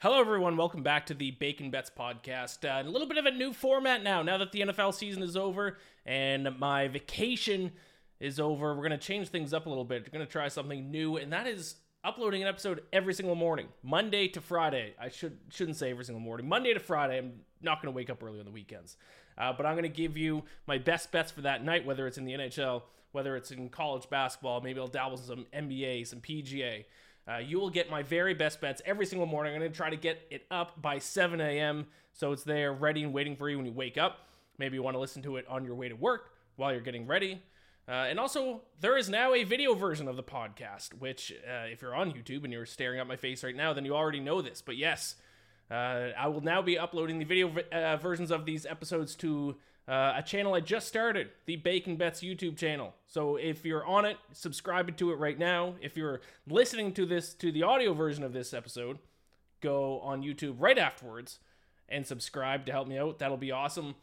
Hello, everyone. Welcome back to the Bacon Bets podcast. Uh, a little bit of a new format now. Now that the NFL season is over and my vacation is over, we're going to change things up a little bit. We're going to try something new, and that is uploading an episode every single morning, Monday to Friday. I should shouldn't say every single morning. Monday to Friday. I'm not going to wake up early on the weekends, uh, but I'm going to give you my best bets for that night, whether it's in the NHL, whether it's in college basketball. Maybe I'll dabble some NBA, some PGA. Uh, you will get my very best bets every single morning. I'm going to try to get it up by 7 a.m. so it's there ready and waiting for you when you wake up. Maybe you want to listen to it on your way to work while you're getting ready. Uh, and also, there is now a video version of the podcast, which, uh, if you're on YouTube and you're staring at my face right now, then you already know this. But yes, uh, I will now be uploading the video uh, versions of these episodes to uh, a channel I just started, the Bacon Bets YouTube channel. So if you're on it, subscribe to it right now. If you're listening to this to the audio version of this episode, go on YouTube right afterwards and subscribe to help me out. That'll be awesome.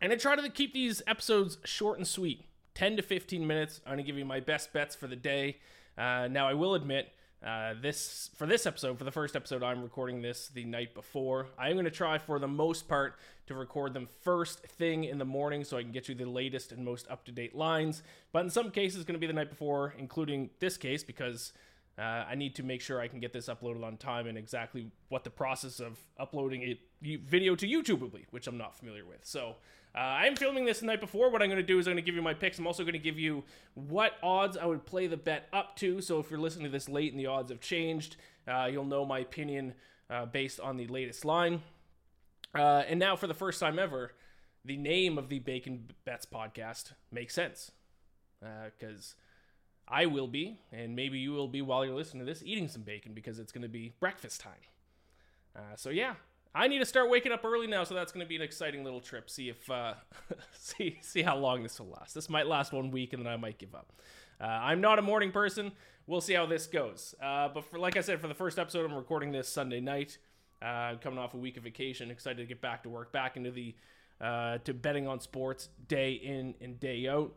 And I try to keep these episodes short and sweet, 10 to 15 minutes. I'm gonna give you my best bets for the day. Uh, now I will admit uh, this for this episode, for the first episode, I'm recording this the night before. I'm going to try for the most part to record them first thing in the morning, so I can get you the latest and most up to date lines. But in some cases, it's going to be the night before, including this case, because uh, I need to make sure I can get this uploaded on time and exactly what the process of uploading a video to YouTube will be, which I'm not familiar with. So uh, I'm filming this the night before. What I'm going to do is I'm going to give you my picks. I'm also going to give you what odds I would play the bet up to. So if you're listening to this late and the odds have changed, uh, you'll know my opinion uh, based on the latest line. Uh, and now, for the first time ever, the name of the Bacon Bets podcast makes sense. Because uh, I will be, and maybe you will be while you're listening to this, eating some bacon because it's going to be breakfast time. Uh, so, yeah, I need to start waking up early now, so that's going to be an exciting little trip. See if uh, see see how long this will last. This might last one week, and then I might give up. Uh, I'm not a morning person. We'll see how this goes. Uh, but for like I said, for the first episode, I'm recording this Sunday night. Uh, coming off a week of vacation, excited to get back to work, back into the uh, to betting on sports day in and day out.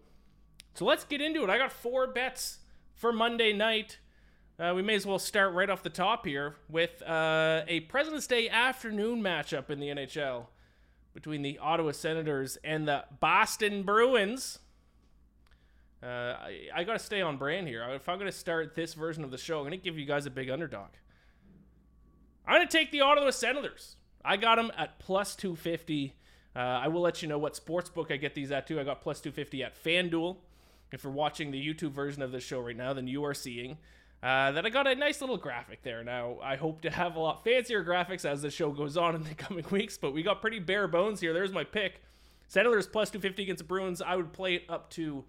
So let's get into it. I got four bets for Monday night. Uh, we may as well start right off the top here with uh, a President's Day afternoon matchup in the NHL between the Ottawa Senators and the Boston Bruins. Uh, I, I got to stay on brand here. If I'm going to start this version of the show, I'm going to give you guys a big underdog. I'm going to take the Ottawa Senators. I got them at plus 250. Uh, I will let you know what sports book I get these at too. I got plus 250 at FanDuel. If you're watching the YouTube version of this show right now, then you are seeing uh, then I got a nice little graphic there. Now, I hope to have a lot fancier graphics as the show goes on in the coming weeks, but we got pretty bare bones here. There's my pick. Senators plus 250 against the Bruins. I would play it up to,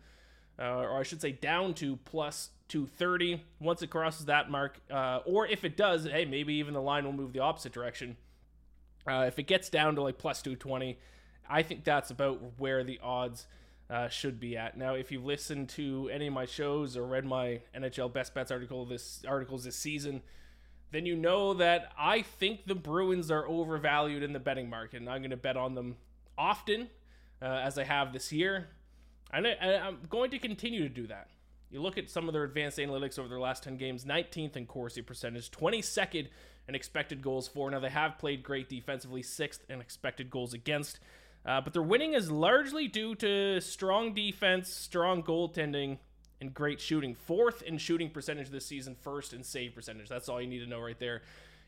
uh, or I should say down to plus 230 once it crosses that mark. Uh, or if it does, hey, maybe even the line will move the opposite direction. Uh, if it gets down to like plus 220, I think that's about where the odds uh, should be at. Now, if you've listened to any of my shows or read my NHL best bets article this articles this season, then you know that I think the Bruins are overvalued in the betting market, and I'm going to bet on them often, uh, as I have this year. And I, I'm going to continue to do that. You look at some of their advanced analytics over their last 10 games 19th in Corsi percentage, 22nd in expected goals for. Now, they have played great defensively, 6th in expected goals against. Uh, but their winning is largely due to strong defense, strong goaltending, and great shooting. Fourth in shooting percentage this season, first in save percentage. That's all you need to know right there.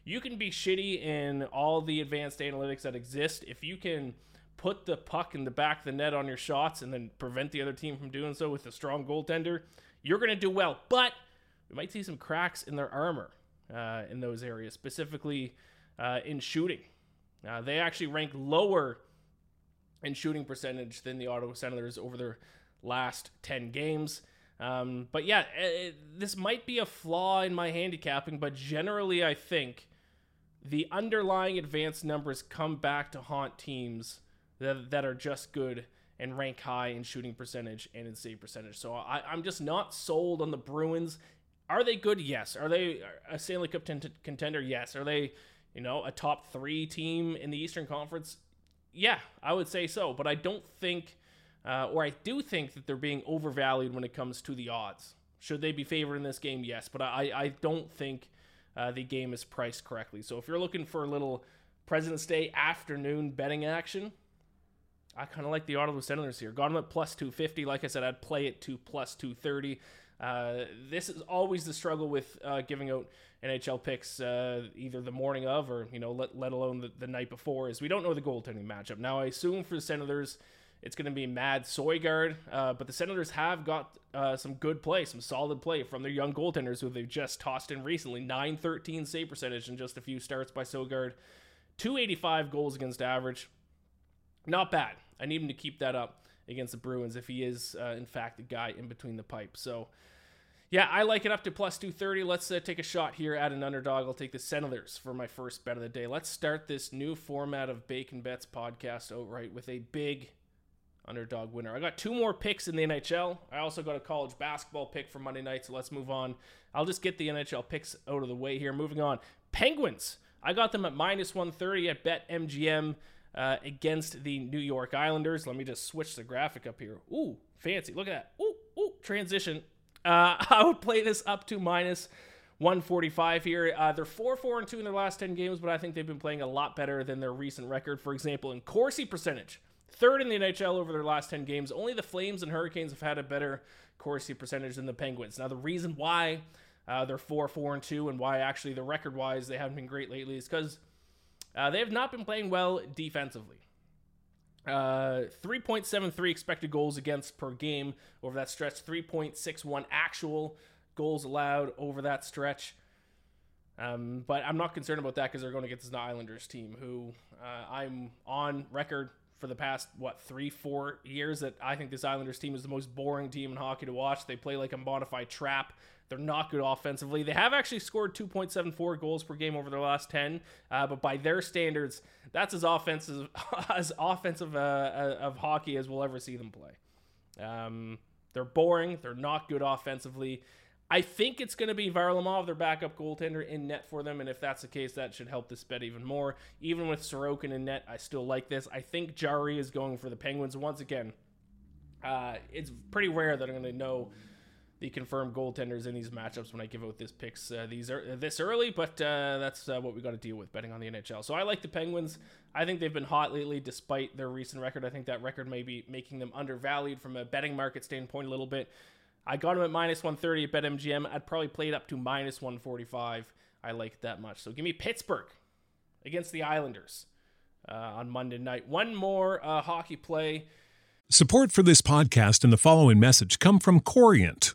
you can be shitty in all the advanced analytics that exist. If you can put the puck in the back of the net on your shots and then prevent the other team from doing so with a strong goaltender, you're going to do well. But we might see some cracks in their armor uh, in those areas, specifically uh, in shooting. Uh, they actually rank lower in shooting percentage than the Ottawa Senators over their last 10 games. Um, but yeah, it, this might be a flaw in my handicapping, but generally, I think the underlying advanced numbers come back to haunt teams that, that are just good and rank high in shooting percentage and in save percentage. So I, I'm just not sold on the Bruins. Are they good? Yes. Are they a Stanley Cup t- contender? Yes. Are they, you know, a top three team in the Eastern Conference? Yeah, I would say so. But I don't think, uh, or I do think that they're being overvalued when it comes to the odds. Should they be favored in this game? Yes. But I, I don't think uh, the game is priced correctly. So if you're looking for a little President's Day afternoon betting action, I kind of like the Ottawa Senators here. Got them at plus 250. Like I said, I'd play it to plus 230. Uh, this is always the struggle with uh, giving out NHL picks uh, either the morning of or you know let, let alone the, the, night before is we don't know the goaltending matchup. Now I assume for the Senators it's going to be Mads Sogaard, uh, but the Senators have got uh, some good play, some solid play from their young goaltenders who they've just tossed in recently. 913 save percentage in just a few starts by Soigard. 285 goals against average. Not bad. I need him to keep that up against the Bruins if he is, uh, in fact, the guy in between the pipes. So, yeah, I like it up to plus 230. Let's uh, take a shot here at an underdog. I'll take the Senators for my first bet of the day. Let's start this new format of Bacon Bets podcast outright with a big underdog winner. I got two more picks in the NHL. I also got a college basketball pick for Monday night, so let's move on. I'll just get the NHL picks out of the way here. Moving on. Penguins. I got them at minus 130 at BetMGM uh, against the New York Islanders. Let me just switch the graphic up here. Ooh, fancy. Look at that. Ooh, ooh, transition. Uh, I would play this up to minus 145 here. Uh, they're 4 4 and 2 in their last 10 games, but I think they've been playing a lot better than their recent record. For example, in Corsi percentage, third in the NHL over their last 10 games. Only the Flames and Hurricanes have had a better Corsi percentage than the Penguins. Now, the reason why uh, they're 4 4 and 2 and why actually the record wise they haven't been great lately is because uh, they have not been playing well defensively. Uh, 3.73 expected goals against per game over that stretch, 3.61 actual goals allowed over that stretch. Um, but I'm not concerned about that because they're going to get this Islanders team, who uh, I'm on record for the past what three, four years that I think this Islanders team is the most boring team in hockey to watch. They play like a modified trap. They're not good offensively. They have actually scored 2.74 goals per game over their last 10, uh, but by their standards, that's as offensive as offensive uh, uh, of hockey as we'll ever see them play. Um, they're boring. They're not good offensively. I think it's going to be Varlamov, their backup goaltender, in net for them. And if that's the case, that should help this bet even more. Even with Sorokin in net, I still like this. I think Jarry is going for the Penguins. Once again, uh, it's pretty rare that I'm going to know the confirmed goaltenders in these matchups when I give out this picks uh, these are, this early, but uh, that's uh, what we got to deal with betting on the NHL. So I like the Penguins. I think they've been hot lately, despite their recent record. I think that record may be making them undervalued from a betting market standpoint a little bit. I got him at minus 130 at BetMGM. I'd probably play it up to minus 145. I like it that much. So give me Pittsburgh against the Islanders uh, on Monday night. One more uh, hockey play. Support for this podcast and the following message come from Corient.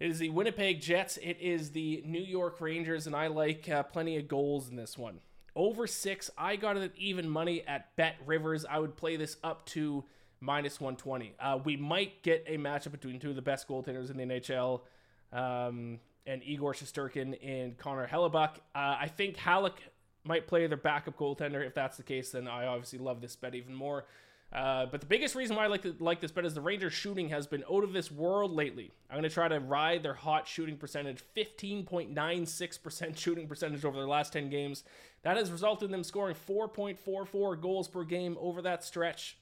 It is the Winnipeg Jets. It is the New York Rangers, and I like uh, plenty of goals in this one. Over six, I got it at even money at Bet Rivers. I would play this up to minus 120. Uh, we might get a matchup between two of the best goaltenders in the NHL, um, and Igor Shesterkin and Connor Hellebuyck. Uh, I think Halak might play their backup goaltender. If that's the case, then I obviously love this bet even more. Uh, but the biggest reason why I like, to, like this bet is the Rangers shooting has been out of this world lately. I'm going to try to ride their hot shooting percentage, 15.96% shooting percentage over their last 10 games. That has resulted in them scoring 4.44 goals per game over that stretch.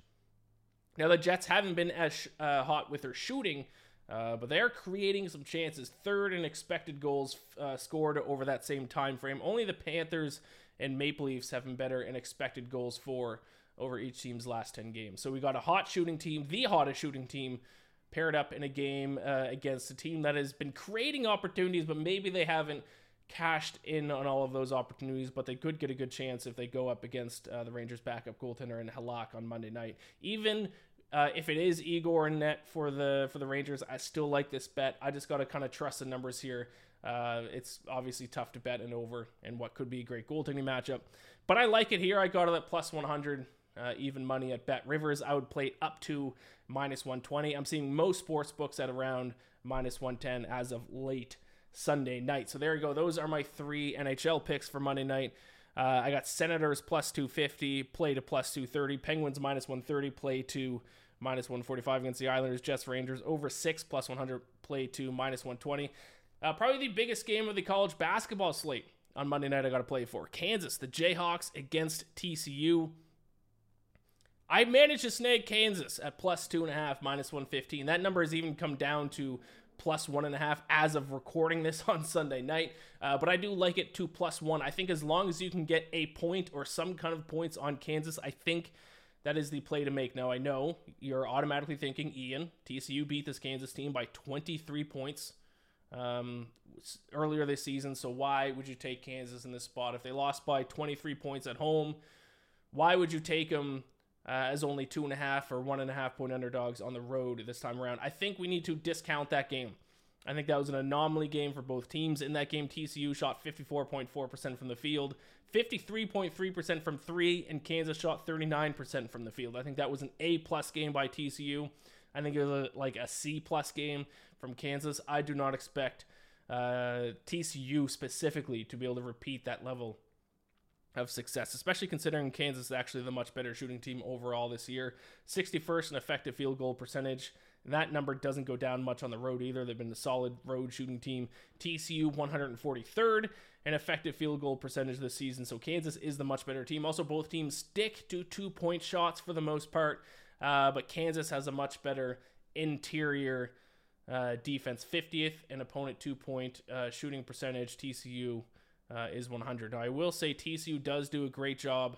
Now, the Jets haven't been as uh, hot with their shooting, uh, but they are creating some chances. Third in expected goals uh, scored over that same time frame. Only the Panthers and Maple Leafs have been better in expected goals for over each team's last 10 games. So we got a hot shooting team, the hottest shooting team, paired up in a game uh, against a team that has been creating opportunities, but maybe they haven't cashed in on all of those opportunities, but they could get a good chance if they go up against uh, the Rangers' backup goaltender and Halak on Monday night. Even uh, if it is Igor and net for the for the Rangers, I still like this bet. I just got to kind of trust the numbers here. Uh, it's obviously tough to bet an over and what could be a great goaltending matchup, but I like it here. I got it at plus 100 uh, even money at Bet Rivers. I would play up to minus 120. I'm seeing most sports books at around minus 110 as of late Sunday night. So there you go. Those are my three NHL picks for Monday night. Uh, I got Senators plus 250, play to plus 230, Penguins minus 130, play to minus 145 against the Islanders, Jets Rangers over 6 plus 100, play to minus 120. Uh, probably the biggest game of the college basketball slate on Monday night I got to play for. Kansas, the Jayhawks against TCU. I managed to snag Kansas at plus two and a half, minus 115. That number has even come down to plus one and a half as of recording this on Sunday night. Uh, but I do like it to plus one. I think as long as you can get a point or some kind of points on Kansas, I think that is the play to make. Now, I know you're automatically thinking, Ian, TCU beat this Kansas team by 23 points um, earlier this season. So why would you take Kansas in this spot? If they lost by 23 points at home, why would you take them? Uh, as only two and a half or one and a half point underdogs on the road this time around. I think we need to discount that game. I think that was an anomaly game for both teams. In that game, TCU shot 54.4% from the field, 53.3% from three, and Kansas shot 39% from the field. I think that was an A plus game by TCU. I think it was a, like a C plus game from Kansas. I do not expect uh, TCU specifically to be able to repeat that level of success, especially considering Kansas is actually the much better shooting team overall this year. 61st in effective field goal percentage. That number doesn't go down much on the road either. They've been a solid road shooting team. TCU 143rd in effective field goal percentage this season. So Kansas is the much better team. Also, both teams stick to two point shots for the most part, uh, but Kansas has a much better interior uh, defense. 50th in opponent two point uh, shooting percentage. TCU uh, is 100. Now, I will say TCU does do a great job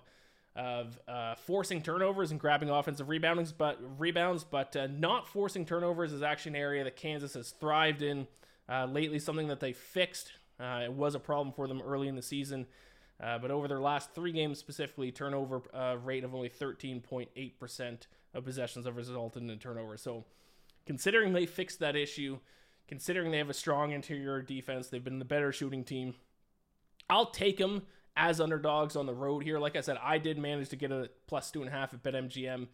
of uh, forcing turnovers and grabbing offensive rebounds, but rebounds, but uh, not forcing turnovers is actually an area that Kansas has thrived in uh, lately. Something that they fixed. Uh, it was a problem for them early in the season, uh, but over their last three games specifically, turnover rate of only 13.8 percent of possessions have resulted in a turnover. So, considering they fixed that issue, considering they have a strong interior defense, they've been the better shooting team. I'll take them as underdogs on the road here. Like I said, I did manage to get a plus two and a half at BetMGM.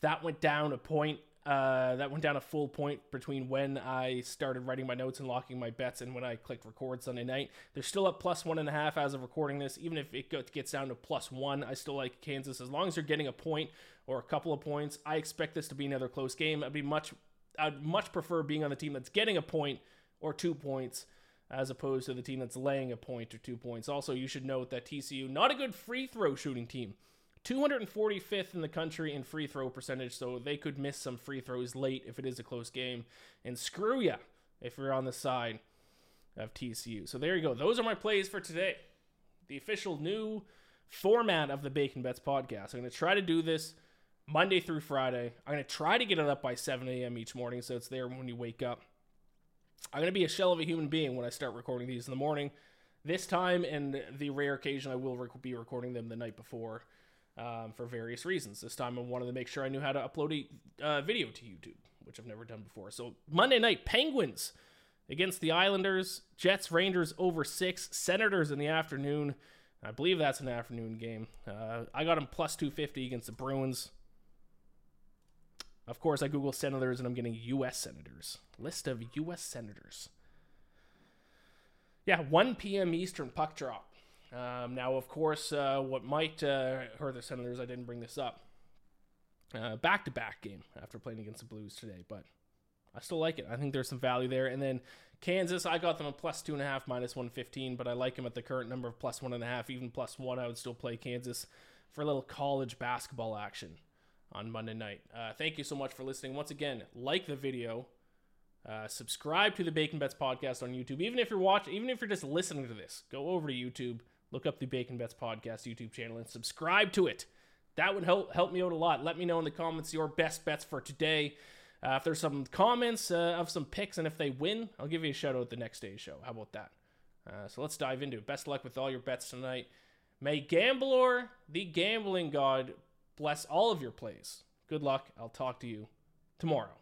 That went down a point Uh, that went down a full point between when I started writing my notes and locking my bets and when I clicked record Sunday night. They're still up plus one and a half as of recording this. Even if it gets down to plus one, I still like Kansas as long as they're getting a point or a couple of points. I expect this to be another close game. I'd be much, I'd much prefer being on the team that's getting a point or two points as opposed to the team that's laying a point or two points. Also, you should note that TCU not a good free throw shooting team. 245th in the country in free throw percentage, so they could miss some free throws late if it is a close game. And screw ya if you're on the side of TCU. So there you go. Those are my plays for today. The official new format of the Bacon Bets podcast. I'm going to try to do this Monday through Friday. I'm going to try to get it up by 7 a.m. each morning so it's there when you wake up. I'm going to be a shell of a human being when I start recording these in the morning. This time, and the rare occasion I will rec- be recording them the night before um, for various reasons. This time I wanted to make sure I knew how to upload a uh, video to YouTube, which I've never done before. So Monday night, Penguins against the Islanders, Jets, Rangers over six, Senators in the afternoon. I believe that's an afternoon game. Uh, I got them plus 250 against the Bruins. Of course, I Google Senators and I'm getting U.S. Senators. List of U.S. Senators. Yeah, 1 p.m. Eastern puck drop. Um, now, of course, uh, what might uh, hurt the Senators, I didn't bring this up. Back to back game after playing against the Blues today, but I still like it. I think there's some value there. And then Kansas, I got them a plus two and a half, minus 115, but I like them at the current number of plus one and a half, even plus one. I would still play Kansas for a little college basketball action on Monday night. Uh, thank you so much for listening. Once again, like the video, uh, subscribe to the Bacon Bets podcast on YouTube. Even if you're watching, even if you're just listening to this, go over to YouTube look up the Bacon Bets Podcast YouTube channel and subscribe to it. That would help help me out a lot. Let me know in the comments your best bets for today. Uh, if there's some comments uh, of some picks and if they win, I'll give you a shout out the next day's show. How about that? Uh, so let's dive into it. Best luck with all your bets tonight. May Gamblor, the gambling god, bless all of your plays. Good luck. I'll talk to you tomorrow.